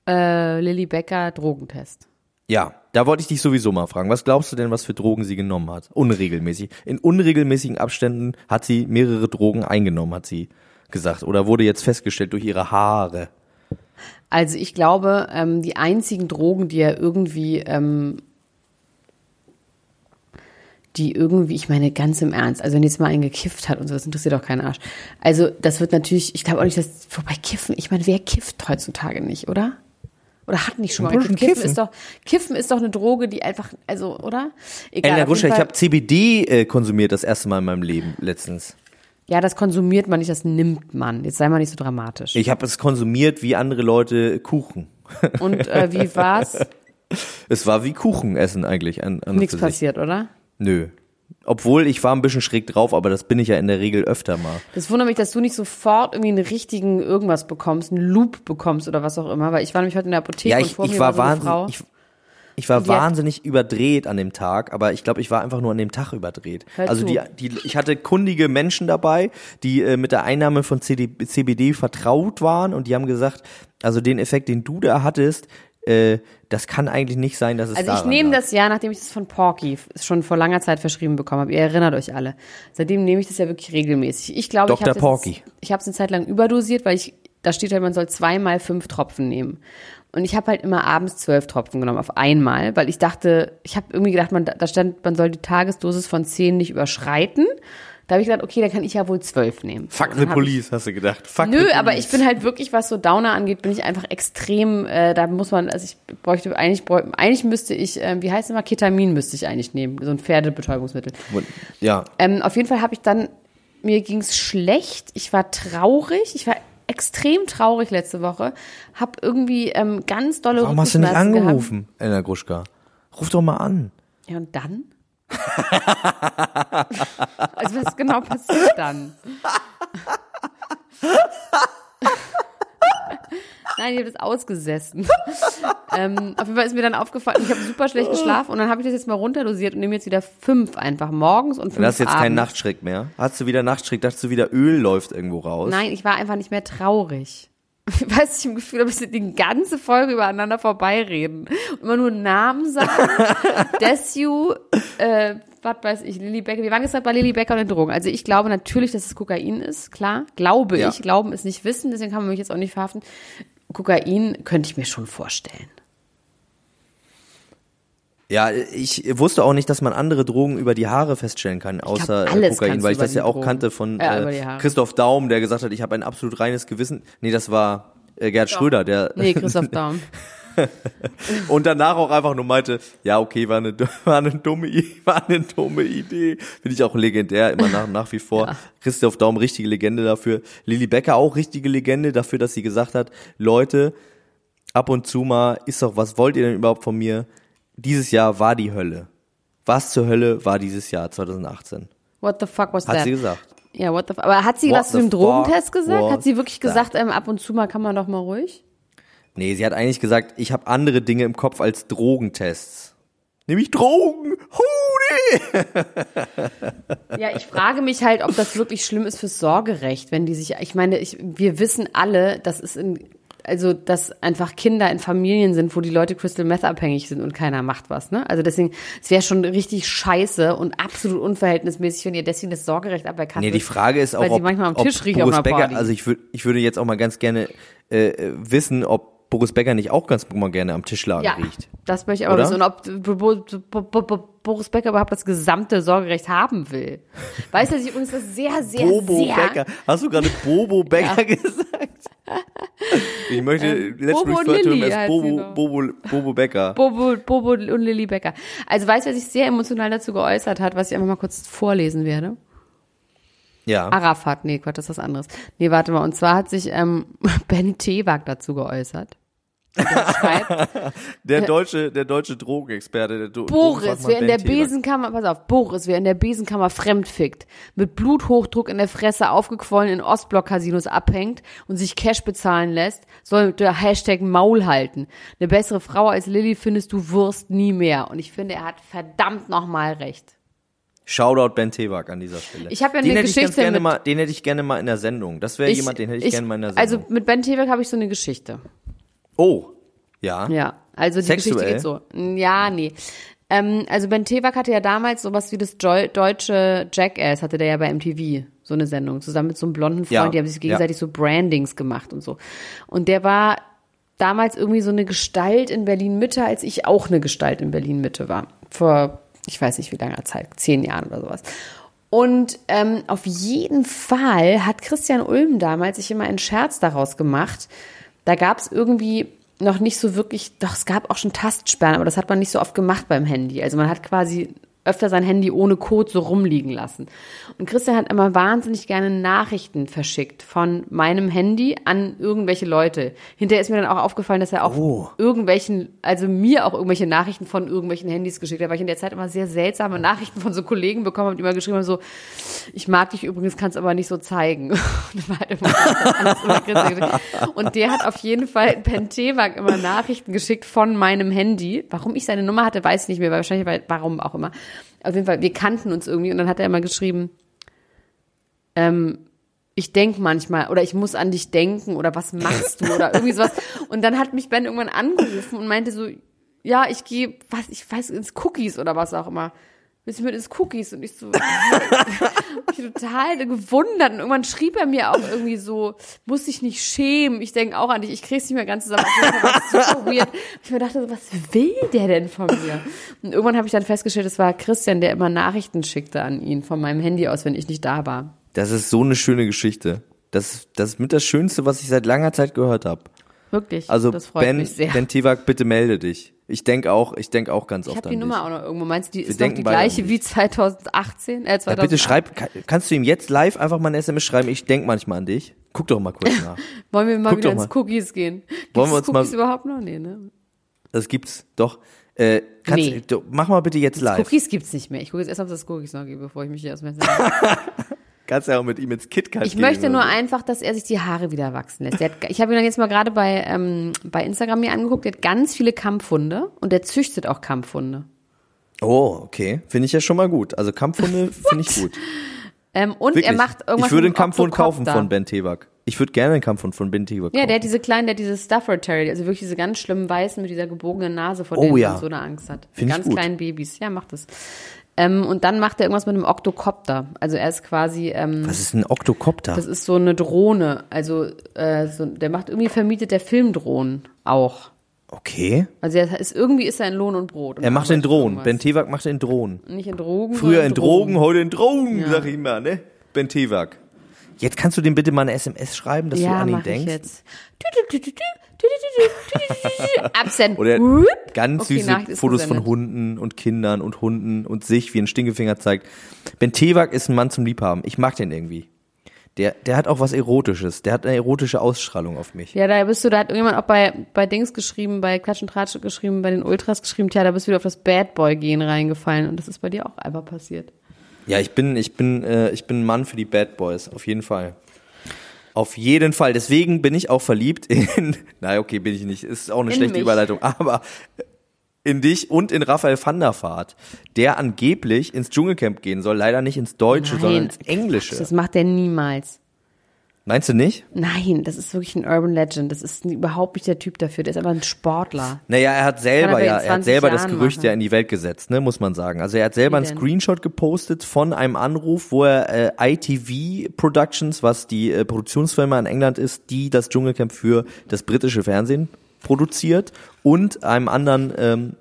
Äh, Lilly Becker, Drogentest. Ja, da wollte ich dich sowieso mal fragen. Was glaubst du denn, was für Drogen sie genommen hat? Unregelmäßig. In unregelmäßigen Abständen hat sie mehrere Drogen eingenommen, hat sie gesagt oder wurde jetzt festgestellt durch ihre Haare? Also ich glaube, ähm, die einzigen Drogen, die er irgendwie, ähm, die irgendwie, ich meine ganz im Ernst, also wenn jetzt mal einen gekifft hat und so, das interessiert doch keinen Arsch. Also das wird natürlich, ich glaube auch nicht, dass, wobei Kiffen, ich meine, wer kifft heutzutage nicht, oder? Oder hat nicht schon mal? Kiffen kiffen. ist doch, Kiffen ist doch eine Droge, die einfach, also, oder? Egal. Elena Gruschka, ich habe CBD äh, konsumiert das erste Mal in meinem Leben letztens. Ja, das konsumiert man nicht, das nimmt man. Jetzt sei mal nicht so dramatisch. Ich habe es konsumiert wie andere Leute Kuchen. Und äh, wie war's? Es war wie Kuchen essen eigentlich. An, an und Nichts passiert, oder? Nö. Obwohl ich war ein bisschen schräg drauf, aber das bin ich ja in der Regel öfter mal. Das wundert mich, dass du nicht sofort irgendwie einen richtigen irgendwas bekommst, einen Loop bekommst oder was auch immer, weil ich war nämlich heute in der Apotheke Ja, und ich, vor ich mir war war so eine Frau. ich, ich war wahnsinnig überdreht an dem Tag, aber ich glaube, ich war einfach nur an dem Tag überdreht. Hör also die, die, ich hatte kundige Menschen dabei, die äh, mit der Einnahme von CD, CBD vertraut waren und die haben gesagt, also den Effekt, den du da hattest, äh, das kann eigentlich nicht sein, dass es Also ich nehme das ja, nachdem ich das von Porky schon vor langer Zeit verschrieben bekommen habe. Ihr erinnert euch alle. Seitdem neme ich das ja wirklich regelmäßig. Ich glaube, Dr. ich habe es eine Zeit lang überdosiert, weil ich da steht halt, man soll zweimal fünf Tropfen nehmen. Und ich habe halt immer abends zwölf Tropfen genommen auf einmal, weil ich dachte, ich habe irgendwie gedacht, man da stand, man soll die Tagesdosis von zehn nicht überschreiten. Da habe ich gedacht, okay, dann kann ich ja wohl zwölf nehmen. Fuck the hab ich- police, hast du gedacht. Fuck Nö, aber police. ich bin halt wirklich, was so Downer angeht, bin ich einfach extrem, äh, da muss man, also ich bräuchte, eigentlich, bräuch, eigentlich müsste ich, ähm, wie heißt es immer, Ketamin müsste ich eigentlich nehmen, so ein Pferdebetäubungsmittel. Ja, Ähm, auf jeden Fall habe ich dann, mir ging's schlecht, ich war traurig, ich war extrem traurig letzte Woche, habe irgendwie ähm, ganz dolle warum hast du nicht angerufen, Elena Gruschka? Ruf doch mal an. Ja, und dann? also was genau passiert dann? Nein, ich habe das ausgesessen. ähm, auf jeden Fall ist mir dann aufgefallen, ich habe super schlecht geschlafen und dann habe ich das jetzt mal runterdosiert und nehme jetzt wieder fünf einfach morgens und fünf Du hast jetzt keinen abends. Nachtschreck mehr. Hast du wieder Nachtschreck? Dachtest du wieder Öl läuft irgendwo raus? Nein, ich war einfach nicht mehr traurig. Ich weiß, ich im Gefühl habe, dass wir die ganze Folge übereinander vorbeireden. Und immer nur Namen sagen. Desu, äh, was weiß ich, Lilly Becker. Wir waren gestern bei Lilly Becker und den Drogen. Also ich glaube natürlich, dass es Kokain ist, klar. Glaube Ja. ich. Glauben ist nicht wissen, deswegen kann man mich jetzt auch nicht verhaften. Kokain könnte ich mir schon vorstellen. Ja, ich wusste auch nicht, dass man andere Drogen über die Haare feststellen kann, außer äh, alles Kokain, weil ich das ja auch Drogen. kannte von Ja, äh. Christoph Daum, der gesagt hat, ich habe ein absolut reines Gewissen. Nee, das war äh, Gerd Schröder, der Nee, Christoph Daum. und danach auch einfach nur meinte, ja, okay, war eine, war eine dumme, war eine dumme Idee. Finde ich auch legendär, immer nach, nach wie vor. Christoph Daum, richtige Legende dafür. Lilly Becker auch richtige Legende dafür, dass sie gesagt hat, Leute, ab und zu mal ist doch, was wollt ihr denn überhaupt von mir? Dieses Jahr war die Hölle. Was zur Hölle war dieses Jahr 2018? What the fuck was Hat that? sie gesagt. Ja, what the fuck. Aber hat sie What was zu dem Drogentest gesagt? Hat sie wirklich gesagt, ähm, ab und zu mal kann man doch mal ruhig? Nee, sie hat eigentlich gesagt, ich habe andere Dinge im Kopf als Drogentests. Nämlich Drogen. Hudi! Ja, ich frage mich halt, ob das wirklich schlimm ist fürs Sorgerecht, wenn die sich, ich meine, ich, wir wissen alle, dass es in, also, dass einfach Kinder in Familien sind, wo die Leute Crystal Meth abhängig sind und keiner macht was, ne? Also deswegen, es wäre schon richtig scheiße und absolut unverhältnismäßig, wenn ihr deswegen das Sorgerecht aberkannt Nee, die Frage ist auch, weil sie ob, manchmal am Tisch riechen Boris Becker, also ich würde ich würde jetzt auch mal ganz gerne äh, äh, wissen, ob Boris Becker nicht auch ganz mal gerne am Tischlagen ja, riecht. das möchte ich aber wissen. Und ob Bo- Bo- Bo- Bo- Bo- Boris Becker überhaupt das gesamte Sorgerecht haben will. Weißt du, dass ich übrigens das sehr, sehr, Bobo sehr... Becker. Hast du gerade Bobo Becker gesagt? Ich möchte Ähm, letztens Bobo refer to him as Bobo. Bobo, Bobo Becker. Bobo, Bobo und Lilly Becker. Also weißt du, wer sich sehr emotional dazu geäußert hat, was ich einfach mal kurz vorlesen werde? Ja. Arafat, nee, Gott, das ist was anderes. Nee, warte mal, und zwar hat sich ähm, Ben Tewak dazu geäußert. Der deutsche, der deutsche Drogenexperte, der Do Boris, wer in der. Besenkammer, pass auf, Boris, wer in der Besenkammer fremdfickt, mit Bluthochdruck in der Fresse aufgequollen in Ostblock-Casinos abhängt und sich Cash bezahlen lässt, soll der Hashtag Maul halten. Eine bessere Frau als Lilly findest du Wurst nie mehr. Und ich finde, er hat verdammt nochmal recht. Shoutout Ben Tewak an dieser Stelle. Ich hab ja den eine hätte ich ganz Geschichte gerne mit- mal, den hätte ich gerne mal in der Sendung. Das wäre jemand, den hätte ich, gerne mal in der Also Sendung. mit Ben Tewak habe ich so eine Geschichte. Oh, ja. Ja, also die Sexuell? Geschichte geht so. Ja, nee. Ähm, also Ben Tewak hatte ja damals sowas wie das deutsche Jackass, hatte der ja bei MTV, so eine Sendung, zusammen mit so einem blonden Freund, Ja, die haben sich ja. gegenseitig so Brandings gemacht und so. Und der war damals irgendwie so eine Gestalt in Berlin-Mitte, als ich auch eine Gestalt in Berlin-Mitte war. Vor, ich weiß nicht wie langer Zeit, zehn Jahren oder sowas. Und ähm, auf jeden Fall hat Christian Ulm damals sich immer einen Scherz daraus gemacht. Da gab es irgendwie noch nicht so wirklich, doch es gab auch schon Tastsperren, aber das hat man nicht so oft gemacht beim Handy. Also man hat quasi öfter sein Handy ohne Code so rumliegen lassen. Und Christian hat immer wahnsinnig gerne Nachrichten verschickt von meinem Handy an irgendwelche Leute. Hinterher ist mir dann auch aufgefallen, dass er auch Oh. irgendwelchen, also mir auch irgendwelche Nachrichten von irgendwelchen Handys geschickt hat, weil ich in der Zeit immer sehr seltsame Nachrichten von so Kollegen bekommen habe, die immer geschrieben haben, so, ich mag dich übrigens, kannst aber nicht so zeigen. Und, halt und der hat auf jeden Fall Ben Tewak immer Nachrichten geschickt von meinem Handy. Warum ich seine Nummer hatte, weiß ich nicht mehr, weil wahrscheinlich, warum auch immer. Auf jeden Fall, wir kannten uns irgendwie und dann hat er immer geschrieben, ähm, ich denk manchmal oder ich muss an dich denken oder was machst du oder irgendwie sowas. Und dann hat mich Ben irgendwann angerufen und meinte so, ja, ich gehe, was, ich weiß, ins Cookies oder was auch immer. Willst du mit ins Cookies? Und ich so, ich total gewundert. Und irgendwann schrieb er mir auch irgendwie so, muss dich nicht schämen. Ich denke auch an dich. Ich krieg's nicht mehr ganz zusammen. Jeden Fall war das super weird. Ich mir dachte, so, was will der denn von mir? Und irgendwann habe ich dann festgestellt, es war Christian, der immer Nachrichten schickte an ihn von meinem Handy aus, wenn ich nicht da war. Das ist so eine schöne Geschichte. Das, das ist mit das Schönste, was ich seit langer Zeit gehört habe. Wirklich. Also das freut Ben, mich sehr. Ben Tivak, bitte melde dich. Ich denke auch, ich denke auch ganz ich oft habe an die dich. Nummer auch noch irgendwo. Meinst du, die ist doch die gleiche wie 2018? Äh, Ja, 2008? bitte schreib, kann- kannst du ihm jetzt live einfach mal ein SMS schreiben? Ich denk manchmal an dich. Guck doch mal kurz nach. Wollen wir mal Guck wieder ins mal. Cookies gehen? Gibt's Wollen wir uns Cookies mal- überhaupt noch? Nee, ne? Das gibt's doch. Äh, kannst, Nee. du, mach mal bitte jetzt live. Cookies gibt's nicht mehr. Ich gucke jetzt erst, ob es das Cookies noch gibt, bevor ich mich hier aus dem Fenster Kannst ja auch mit ihm ins KitKat Ich gehen möchte nur so. einfach, dass er sich die Haare wieder wachsen lässt. Hat, ich habe ihn dann jetzt mal gerade bei, ähm, bei Instagram mir angeguckt. Der hat ganz viele Kampfhunde und der züchtet auch Kampfhunde. Oh, okay. Finde ich ja schon mal gut. Also Kampfhunde finde ich gut. Ähm, und Wirklich. er macht irgendwas ich würde einen Kampfhund kaufen von Ben Tewak. Ich würde gerne einen Kampfhund von Ben Tewak Ja, kaufen. der hat diese kleinen, der hat diese Stafford Terrier, also wirklich diese ganz schlimmen Weißen mit dieser gebogenen Nase, vor Oh denen ja. man so eine Angst hat. Find ich ganz gut. kleinen Babys. Ja, macht das. Ähm, und dann macht er irgendwas mit einem Octocopter. Also er ist quasi, ähm, Was ist ein Oktokopter? das ist so eine Drohne. Also äh, so, der macht irgendwie vermietet der Filmdrohnen auch. Okay. Also er ist irgendwie ist er in Lohn und Brot. Er macht den Drohnen. Ben Tewak macht den Drohnen. Nicht in Drogen. Früher in Drogen, heute in Drogen, sag ich mal, ne? Ben Tewak. Jetzt kannst du dem bitte mal eine SMS schreiben, dass du Ja, an ihn mach ich denkst. jetzt. Absent. Oder ganz Okay, süße Fotos von. Hunden und Kindern und Hunden und sich wie ein Stinkefinger zeigt. Ben Tewak ist ein Mann zum Liebhaben. Ich mag den irgendwie. Der, der hat auch was Erotisches. Der hat eine erotische Ausstrahlung auf mich. Ja, da bist du, da hat irgendjemand auch bei, bei Dings geschrieben, bei Klatsch und Tratsch geschrieben, bei den Ultras geschrieben, tja, da bist du wieder auf das Bad Boy-Gen reingefallen und das ist bei dir auch einfach passiert. Ja, ich bin, ich bin, äh, ich bin ein Mann für die Bad Boys, auf jeden Fall. Auf jeden Fall. Deswegen bin ich auch verliebt in, na okay, bin ich nicht, ist auch eine In schlechte mich. Überleitung, aber in dich und in Raphael van der Vaart, der angeblich ins Dschungelcamp gehen soll, leider nicht ins Deutsche, sondern ins Englische. Das macht der niemals. Meinst du nicht? Nein, das ist wirklich ein Urban Legend. Das ist überhaupt nicht der Typ dafür. Der ist einfach ein Sportler. Naja, er hat selber er ja, er hat 20 selber das Gerücht machen. ja in die Welt gesetzt, ne, muss man sagen. Also er hat selber Wie einen denn? Screenshot gepostet von einem Anruf, wo er äh, ITV Productions, was die äh, Produktionsfirma in England ist, die das Dschungelcamp für das britische Fernsehen produziert und einem anderen ähm,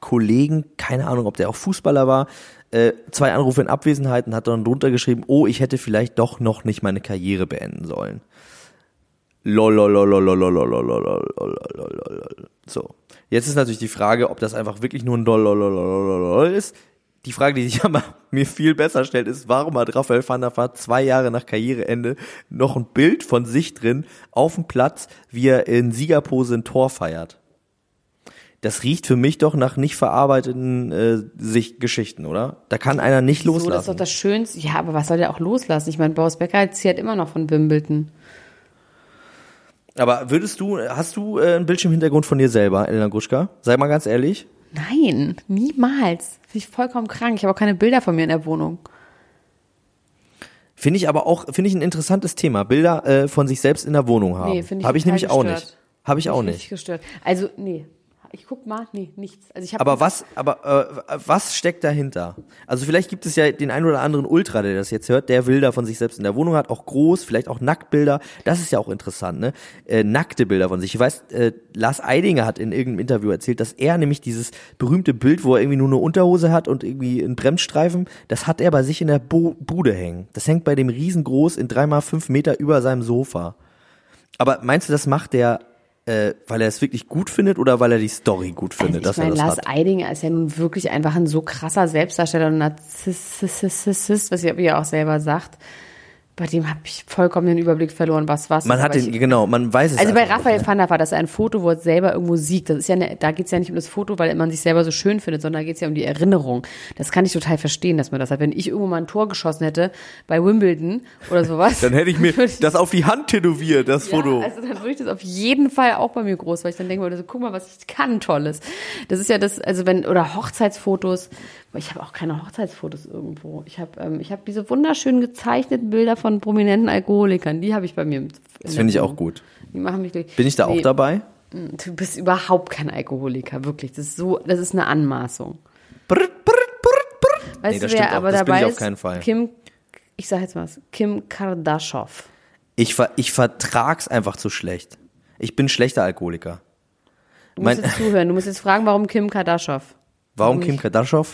Kollegen, keine Ahnung, ob der auch Fußballer war, äh, zwei Anrufe in Abwesenheit und hat dann drunter geschrieben, oh, ich hätte vielleicht doch noch nicht meine Karriere beenden sollen. So. Jetzt ist natürlich die Frage, ob das einfach wirklich nur ein ist. Die Frage, die sich aber mir viel besser stellt, ist, warum hat Raphael van der Vaart zwei Jahre nach Karriereende noch ein Bild von sich drin auf dem Platz, wie er in Siegerpose ein Tor feiert? Das riecht für mich doch nach nicht verarbeiteten äh, sich Geschichten, oder? Da kann einer nicht So, das ist doch loslassen. das Schönste. Ja, aber was soll der auch loslassen? Ich meine, Boris Becker zehrt immer noch von Wimbledon. aber würdest du, hast du äh, einen Bildschirmhintergrund von dir selber, Elena Gruschka? Sei mal ganz ehrlich. Nein, niemals. Finde ich vollkommen krank. Ich habe auch keine Bilder von mir in der Wohnung. Finde ich aber auch, finde ich ein interessantes Thema. Bilder äh, von sich selbst in der Wohnung haben. Nee, finde ich Habe ich nämlich auch gestört. nicht. Habe ich auch nicht. gestört. Also, nee. Ich guck mal, nee, nichts. Also ich hab Aber was, aber äh, was steckt dahinter? Also vielleicht gibt es ja den einen oder anderen Ultra, der das jetzt hört, der Bilder von sich selbst in der Wohnung hat, auch groß, vielleicht auch Nacktbilder. Das ist ja auch interessant, ne? Äh, nackte Bilder von sich. Ich weiß, äh, Lars Eidinger hat in irgendeinem Interview erzählt, dass er nämlich dieses berühmte Bild, wo er irgendwie nur eine Unterhose hat und irgendwie einen Bremsstreifen, das hat er bei sich in der Bo Bude hängen. Das hängt bei dem riesengroß in drei mal fünf Meter über seinem Sofa. Aber meinst du, das macht der äh, weil er es wirklich gut findet oder weil er die Story gut findet, also ich dass meine, er Lars hat? Eidinger ist ja nun wirklich einfach ein so krasser Selbstdarsteller und Narzissist, was er er auch selber sagt. Bei dem habe ich vollkommen den Überblick verloren, was was. Man ist, hat den, ich, genau, man weiß es Also bei einfach nicht, Raphael ne? van der Vaart, das ist ein Foto, wo er selber irgendwo siegt. Das ist ja ne, da geht's ja nicht um das Foto, weil man sich selber so schön findet, sondern da geht's ja um die Erinnerung. Das kann ich total verstehen, dass man das hat. Wenn ich irgendwo mal ein Tor geschossen hätte bei Wimbledon oder sowas. Dann hätte ich mir das auf die Hand tätowiert, das Foto. Ja, also dann würde ich das auf jeden Fall auch bei mir groß, weil ich dann denke, würde so, guck mal, was ich kann, Tolles. Das ist ja das, also wenn, oder Hochzeitsfotos, ich habe auch keine Hochzeitsfotos irgendwo. Ich habe ähm, ich habe diese wunderschön gezeichneten Bilder von prominenten Alkoholikern, die habe ich bei mir. das finde ich auch gut. Die machen mich glücklich. Bin ich da auch Nee, dabei? Du bist überhaupt kein Alkoholiker, wirklich. Das ist so, das ist eine Anmaßung. Brrt, brrt, brrt, brrt. Weißt Nee, du, wer auch. aber dabei ist? Kim, ich sag jetzt mal was, Kim Kardashian. Ich, ver ich vertrag's einfach zu schlecht. Ich bin schlechter Alkoholiker. Du musst Mein- jetzt zuhören. Du musst jetzt fragen, warum Kim Kardashian. Warum Kim Kardashian?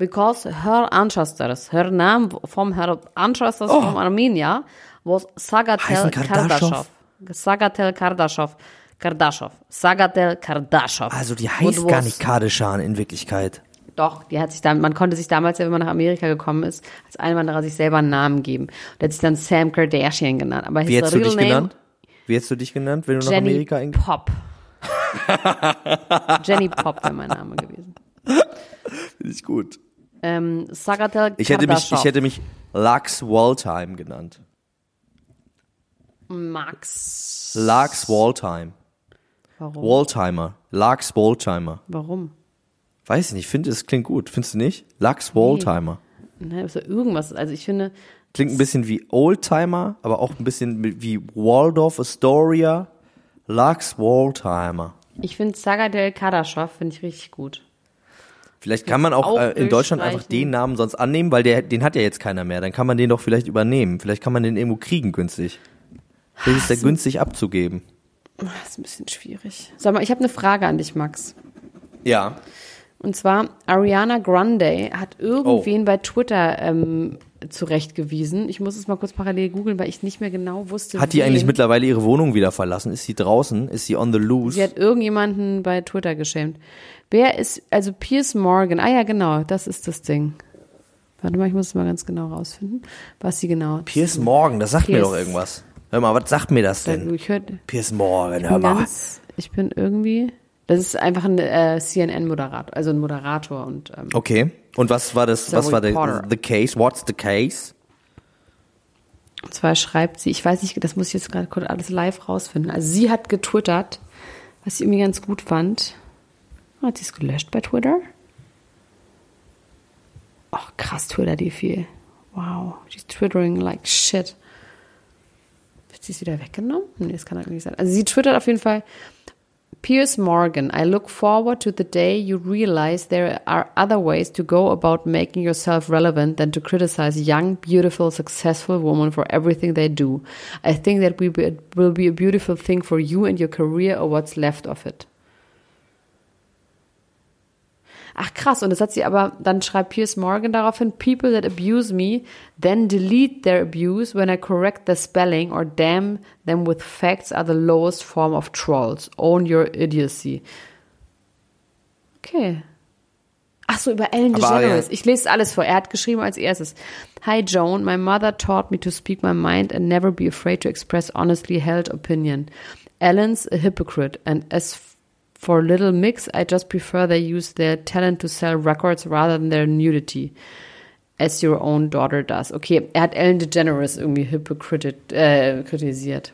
Because her ancestors, her Name vom her ancestors from Armenia was Sagatel Oh. Kardashev. Sagatel Kardashev. Kardashev. Sagatel Kardashev. Also die heißt gar nicht Kardashian in Wirklichkeit. Doch, die hat sich dann, man konnte sich damals, ja, wenn man nach Amerika gekommen ist, als Einwanderer sich selber einen Namen geben. Und der hat sich dann Sam Kardashian genannt. Aber Wie hättest du dich name, genannt? Wie hättest du dich genannt, wenn du nach Jenny Amerika in Pop. Jenny Pop wäre mein Name gewesen. Finde ich gut. Ähm, Sagatel Ich hätte mich, ich hätte mich Lux Walltime genannt. Max. Lux Walltime. Warum? Walltimer. Lux Walltimer. Warum? Weiß ich nicht, finde es klingt gut. Findest du nicht? Lux Walltimer. Ne, ist ja irgendwas. Also ich finde, Klingt ein bisschen wie Oldtimer, aber auch ein bisschen wie Waldorf Astoria. Lux Walltimer. ich finde Saga del Kardashev finde ich richtig gut. Vielleicht kann man auch, äh, in Deutschland einfach den Namen sonst annehmen, weil der, den hat ja jetzt keiner mehr. Dann kann man den doch vielleicht übernehmen. Vielleicht kann man den irgendwo kriegen günstig. Vielleicht ist der günstig abzugeben. Das ist ein bisschen schwierig. Sag mal, ich habe eine Frage an dich, Max. Ja. Und zwar, Ariana Grande hat Oh. irgendwen bei Twitter ähm, zurechtgewiesen. Ich muss es mal kurz parallel googeln, weil ich nicht mehr genau wusste. Hat die wen. eigentlich mittlerweile ihre Wohnung wieder verlassen? Ist sie draußen? Ist sie on the loose? Sie hat irgendjemanden bei Twitter geschämt. Wer ist, also Piers Morgan, ah ja, genau, das ist das Ding. Warte mal, ich muss es mal ganz genau rausfinden, was sie genau. Piers Morgan, das sagt mir Piers. doch irgendwas. Hör mal, was sagt mir das denn? Ich, hör, Piers Morgan, ich, hör bin mal. ganz, ich bin irgendwie, das ist einfach ein äh, CNN-Moderator, also ein Moderator und ähm, Okay. Und was war das, was war der, the case? What's the case? Und zwar schreibt sie, ich weiß nicht, das muss ich jetzt gerade kurz alles live rausfinden. Also sie hat getwittert, was ich irgendwie ganz gut fand. Hat sie es gelöscht bei Twitter? Ach krass, Twitter die viel. Wow, she's twittering like shit. Wird sie es wieder weggenommen? Nee, das kann eigentlich nicht sein. Also sie twittert auf jeden Fall. Piers Morgan, I look forward to the day you realize there are other ways to go about making yourself relevant than to criticize young, beautiful, successful women for everything they do. I think that we will be a beautiful thing for you and your career or what's left of it. Ach krass, und das hat sie aber, dann schreibt Piers Morgan daraufhin, people that abuse me then delete their abuse when I correct the spelling or damn them with facts are the lowest form of trolls. Own your idiocy. Okay. Ach so, über Ellen DeGeneres. Ich lese alles vor. Er hat geschrieben als erstes. Hi Joan, my mother taught me to speak my mind and never be afraid to express honestly held opinion. Ellen's a hypocrite and as for Little Mix, I just prefer they use their talent to sell records rather than their nudity. As your own daughter does. Okay, er hat Ellen DeGeneres irgendwie hypocrite, äh, kritisiert.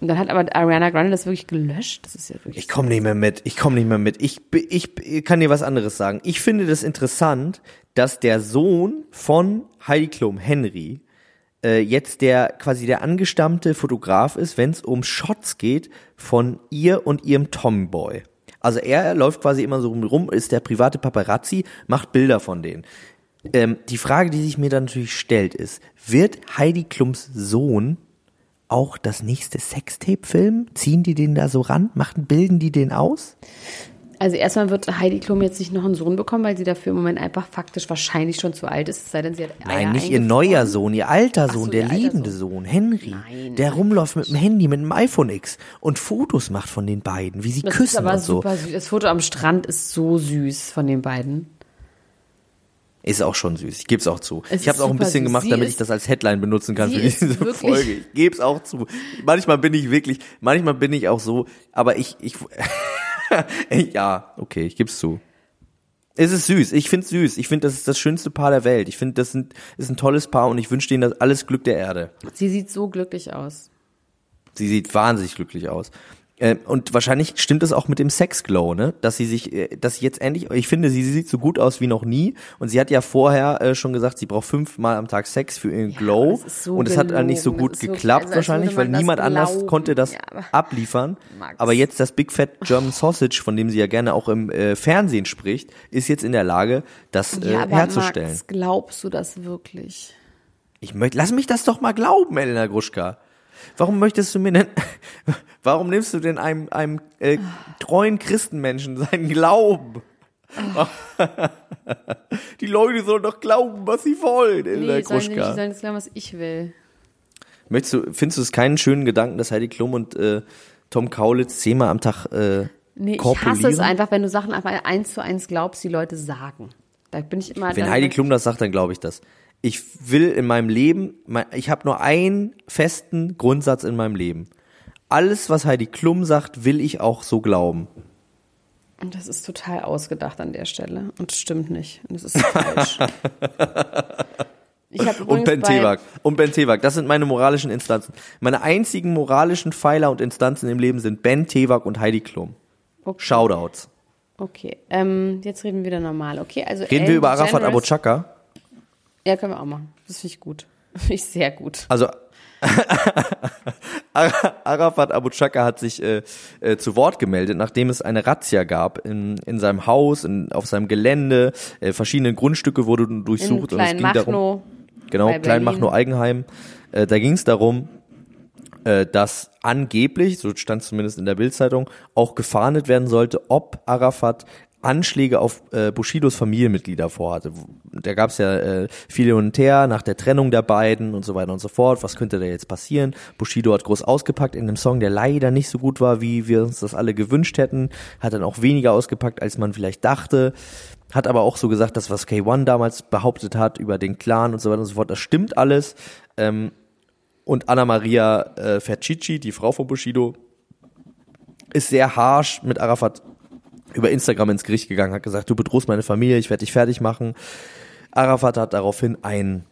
Und dann hat aber Ariana Grande das wirklich gelöscht. Das ist ja wirklich Ich komme nicht mehr mit. Ich komme nicht mehr mit. Ich, ich, ich kann dir was anderes sagen. Ich finde das interessant, dass der Sohn von Heidi Klum, Henry, äh, jetzt der quasi der angestammte Fotograf ist, wenn es um Shots geht von ihr und ihrem Tomboy. Also er läuft quasi immer so rum, ist der private Paparazzi, macht Bilder von denen. Ähm, die Frage, die sich mir dann natürlich stellt, ist, wird Heidi Klums Sohn auch das nächste Sextape filmen? Ziehen die den da so ran? Machen, bilden die den aus? Also erstmal wird Heidi Klum jetzt nicht noch einen Sohn bekommen, weil sie dafür im Moment einfach faktisch wahrscheinlich schon zu alt ist, es sei denn, sie hat Eier Nein, nicht ihr neuer Sohn, ihr alter Sohn, so, der lebende Sohn. Sohn, Henry, Nein, der rumläuft mit dem Handy, mit dem iPhone X und Fotos macht von den beiden, wie sie Das ist küssen aber und so. super süß. Das Foto am Strand ist so süß von den beiden. Ist auch schon süß. Ich gebe es auch zu. Es ich habe es ist auch ein bisschen süß. gemacht, Sie damit ist- ich das als Headline benutzen kann für ist diese Folge. Ich gebe es auch zu. Manchmal bin ich wirklich, manchmal bin ich auch so, aber ich, ich, ja, okay, ich gebe es zu. Es ist süß. Ich finde es süß. Ich finde, das ist das schönste Paar der Welt. Ich finde, das sind, ist ein tolles Paar und ich wünsche denen das alles Glück der Erde. Sie sieht so glücklich aus. Sie sieht wahnsinnig glücklich aus. Ähm, und wahrscheinlich stimmt es auch mit dem Sexglow, ne? Dass sie sich, äh, dass sie jetzt endlich, ich finde, sie sieht so gut aus wie noch nie. Und sie hat ja vorher äh, schon gesagt, sie braucht fünfmal am Tag Sex für ihren Glow. das ist so und es hat dann nicht so gut geklappt also als wahrscheinlich, weil niemand anders glauben. konnte das Ja, aber- abliefern. Max. Aber jetzt das Big Fat German Sausage, von dem sie ja gerne auch im äh, Fernsehen spricht, ist jetzt in der Lage, das äh, Ja, aber herzustellen. Max, glaubst du das wirklich? Ich möchte, lass mich das doch mal glauben, Elena Gruschka. Warum möchtest du mir denn, warum nimmst du denn einem, einem äh, treuen Christenmenschen seinen Glauben? Die Leute sollen doch glauben, was sie wollen, Elena Nee, sollen sie nicht, Gruschka. die sollen das glauben, was ich will. Möchtest du, findest du es keinen schönen Gedanken, dass Heidi Klum und äh, Tom Kaulitz zehnmal am Tag äh, Nee, ich hasse es einfach, wenn du Sachen einfach eins zu eins glaubst, die Leute sagen. Da bin ich immer. Wenn Heidi Klum das sagt, dann glaube ich das. Ich will in meinem Leben, ich habe nur einen festen Grundsatz in meinem Leben. Alles, was Heidi Klum sagt, will ich auch so glauben. Und das ist total ausgedacht an der Stelle. Und es stimmt nicht. Und es ist falsch. Und Ben Tewak. Und Ben Tewak. Das sind meine moralischen Instanzen. Meine einzigen moralischen Pfeiler und Instanzen im Leben sind Ben Tewak und Heidi Klum. Okay. Shoutouts. Okay, ähm, jetzt reden wir wieder normal. Okay, also Reden wir Ellen über Arafat Abu Chaka? Ja, können wir auch machen. Das finde ich gut. Finde ich sehr gut. Also Arafat Abu Chaka hat sich äh, äh, zu Wort gemeldet, nachdem es eine Razzia gab in, in seinem Haus, in, auf seinem Gelände. Äh, verschiedene Grundstücke wurden In durchsucht und es ging darum. Kleinmachnow. Genau, bei Kleinmachnow Berlin. Eigenheim. Äh, da ging es darum, äh, dass angeblich, so stand es zumindest in der Bildzeitung, auch gefahndet werden sollte, ob Arafat Anschläge auf äh, Bushidos Familienmitglieder vorhatte. Da gab es ja äh, viel hin und her nach der Trennung der beiden und so weiter und so fort. Was könnte da jetzt passieren? Bushido hat groß ausgepackt in einem Song, der leider nicht so gut war, wie wir uns das alle gewünscht hätten. Hat dann auch weniger ausgepackt, als man vielleicht dachte. Hat aber auch so gesagt, das, was K1 damals behauptet hat über den Clan und so weiter und so fort, das stimmt alles. Ähm, und Anna Maria äh, Fercici, die Frau von Bushido, ist sehr harsh mit Arafat über Instagram ins Gericht gegangen, hat gesagt, du bedrohst meine Familie, ich werde dich fertig machen. Arafat hat daraufhin einen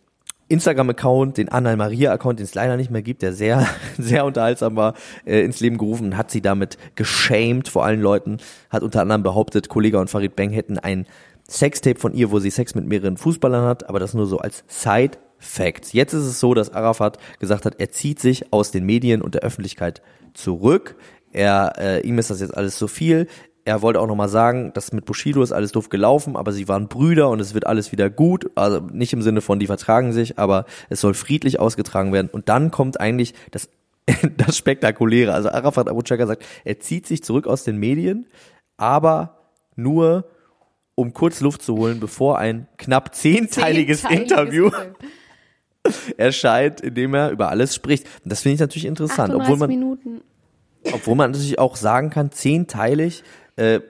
Instagram-Account, den Anna Maria-Account, den es leider nicht mehr gibt, der sehr, sehr unterhaltsam war, äh, ins Leben gerufen und hat sie damit geshamed vor allen Leuten, hat unter anderem behauptet, Kollega und Farid Bang hätten ein Sextape von ihr, wo sie Sex mit mehreren Fußballern hat, aber das nur so als Side Facts. Jetzt ist es so, dass Arafat gesagt hat, er zieht sich aus den Medien und der Öffentlichkeit zurück. Er, äh, ihm ist das jetzt alles zu viel. Er wollte auch nochmal sagen, dass mit Bushido ist alles doof gelaufen, aber sie waren Brüder und es wird alles wieder gut. Also nicht im Sinne von, die vertragen sich, aber es soll friedlich ausgetragen werden. Und dann kommt eigentlich das, das Spektakuläre. Also Arafat Abu Chaka sagt, er zieht sich zurück aus den Medien, aber nur um kurz Luft zu holen, bevor ein knapp zehnteiliges, Interview erscheint, in dem er über alles spricht. Und das finde ich natürlich interessant, 38 obwohl man, Minuten. obwohl man natürlich auch sagen kann, zehnteilig, äh,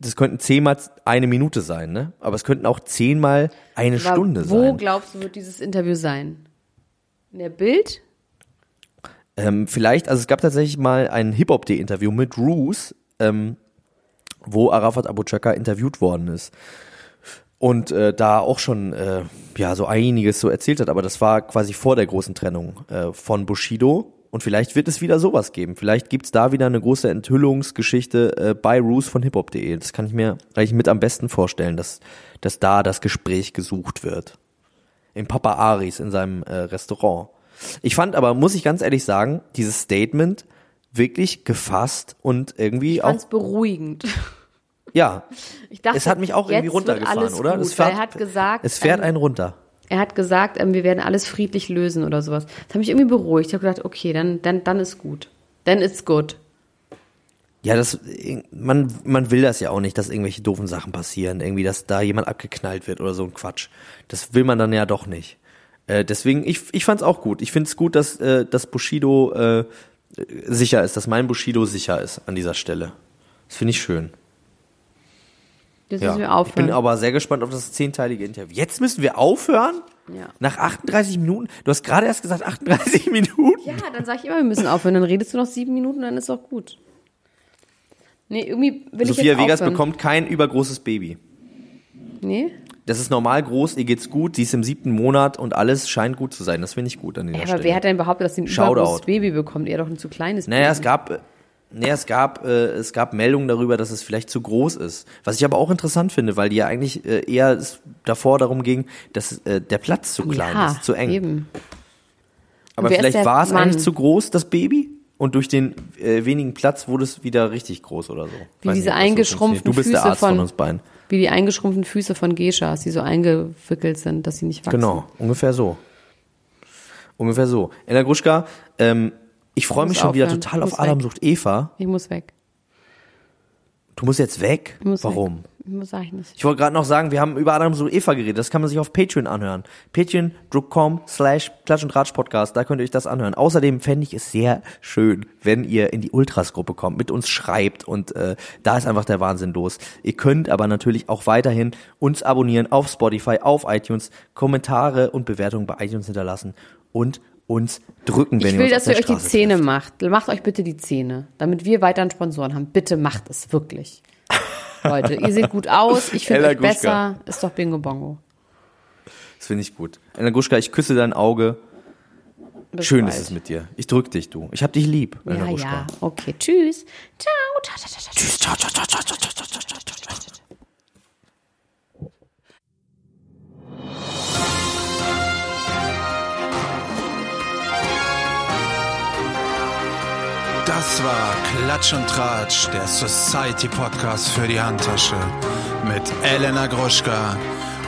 das könnten zehnmal eine Minute sein, ne? Aber es könnten auch zehnmal eine Aber Stunde wo sein. glaubst du, wird dieses Interview sein? In der Bild? Ähm, vielleicht, also es gab tatsächlich mal ein Hip-Hop-D-Interview mit Roos, ähm, wo Arafat Abu Chaka interviewt worden ist. Und äh, da auch schon äh, ja so einiges so erzählt hat, aber das war quasi vor der großen Trennung äh, von Bushido. Und vielleicht wird es wieder sowas geben. Vielleicht gibt's da wieder eine große Enthüllungsgeschichte äh, bei Roos von hiphop.de. Das kann ich mir eigentlich mit am besten vorstellen, dass, dass da das Gespräch gesucht wird. Im Papa Aris in seinem äh, Restaurant. Ich fand aber, muss ich ganz ehrlich sagen, dieses Statement wirklich gefasst und irgendwie Ich auch fand's beruhigend. Ja, Ich dachte, es hat mich auch irgendwie runtergefahren, oder? Gut, es weil er hat gesagt, es fährt ähm, einen runter. Er hat gesagt, ähm, wir werden alles friedlich lösen oder sowas. Das hat mich irgendwie beruhigt. Ich habe gedacht, okay, dann, dann, dann ist gut. Then it's good. Ja, das, man, man will das ja auch nicht, dass irgendwelche doofen Sachen passieren, irgendwie, dass da jemand abgeknallt wird oder so ein Quatsch. Das will man dann ja doch nicht. Äh, deswegen, ich, ich fand's auch gut. Ich find's gut, dass, äh, dass Bushido äh, sicher ist, dass mein Bushido sicher ist an dieser Stelle. Das finde ich schön. Jetzt müssen wir Ich aufhören. bin aber sehr gespannt auf das zehnteilige Interview. Jetzt müssen wir aufhören? Ja. Nach 38 Minuten? Du hast gerade erst gesagt 38 Minuten. ja, dann sage ich immer, wir müssen aufhören. Dann redest du noch sieben Minuten, dann ist auch gut. Nee, irgendwie will ich Sophia jetzt Vegas aufhören. bekommt kein übergroßes Baby. Nee? Das ist normal groß, ihr geht's gut, sie ist im siebten Monat und alles scheint gut zu sein. Das finde ich gut an dieser Ja, Stelle. aber wer hat denn behauptet, dass sie ein Shoutout. übergroßes Baby bekommt? Er doch ein zu kleines Naja, Baby. es gab, naja, es gab, äh, es gab Meldungen darüber, dass es vielleicht zu groß ist. Was ich aber auch interessant finde, weil die ja eigentlich äh, eher davor darum ging, dass äh, der Platz zu klein ja, ist, zu eng. Eben. Aber vielleicht war es eigentlich zu groß, das Baby? Und durch den äh, wenigen Platz wurde es wieder richtig groß oder so. Wie Weiß diese nicht, so eingeschrumpften funktioniert. Du bist Füße der Arzt von, von- uns beiden. Wie die eingeschrumpften Füße von Geishas, die so eingewickelt sind, dass sie nicht wachsen. Genau, ungefähr so. Ungefähr so. Ella Gruschka, ähm, ich freue mich schon wieder aufhören. total Ich auf Adam weg. sucht Eva. Ich muss weg. Du musst jetzt weg? Ich muss Warum? Weg. Ich muss, ich nicht. Ich wollte gerade noch sagen, wir haben über Adam sucht Eva geredet. Das kann man sich auf Patreon anhören. Patreon.com slash Klatsch und Tratsch Podcast. Da könnt ihr euch das anhören. Außerdem fände ich es sehr schön, wenn ihr in die Ultras-Gruppe kommt, mit uns schreibt und äh, da ist einfach der Wahnsinn los. Ihr könnt aber natürlich auch weiterhin uns abonnieren auf Spotify, auf iTunes, Kommentare und Bewertungen bei iTunes hinterlassen und uns drücken, wenn Ich ihr will, uns dass ihr euch die Zähne macht. Macht euch bitte die Zähne, damit wir weiter einen Sponsoren haben. Bitte macht es wirklich. Leute, ihr seht gut aus, ich finde euch besser. Ist doch Bingo Bongo. Das finde ich gut. Ella Gruschka, ich küsse dein Auge. Bis Schön bald. ist es mit dir. Ich drück dich, du. Ich hab dich lieb, Ella Ja, ja. Okay, tschüss. Ciao. Tschüss, ciao, ciao, ciao, ciao, ciao, ciao, ciao, ciao, ciao. Das war Klatsch und Tratsch, der Society Podcast für die Handtasche mit Elena Gruschka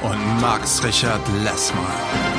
und Max Richard Lessmann.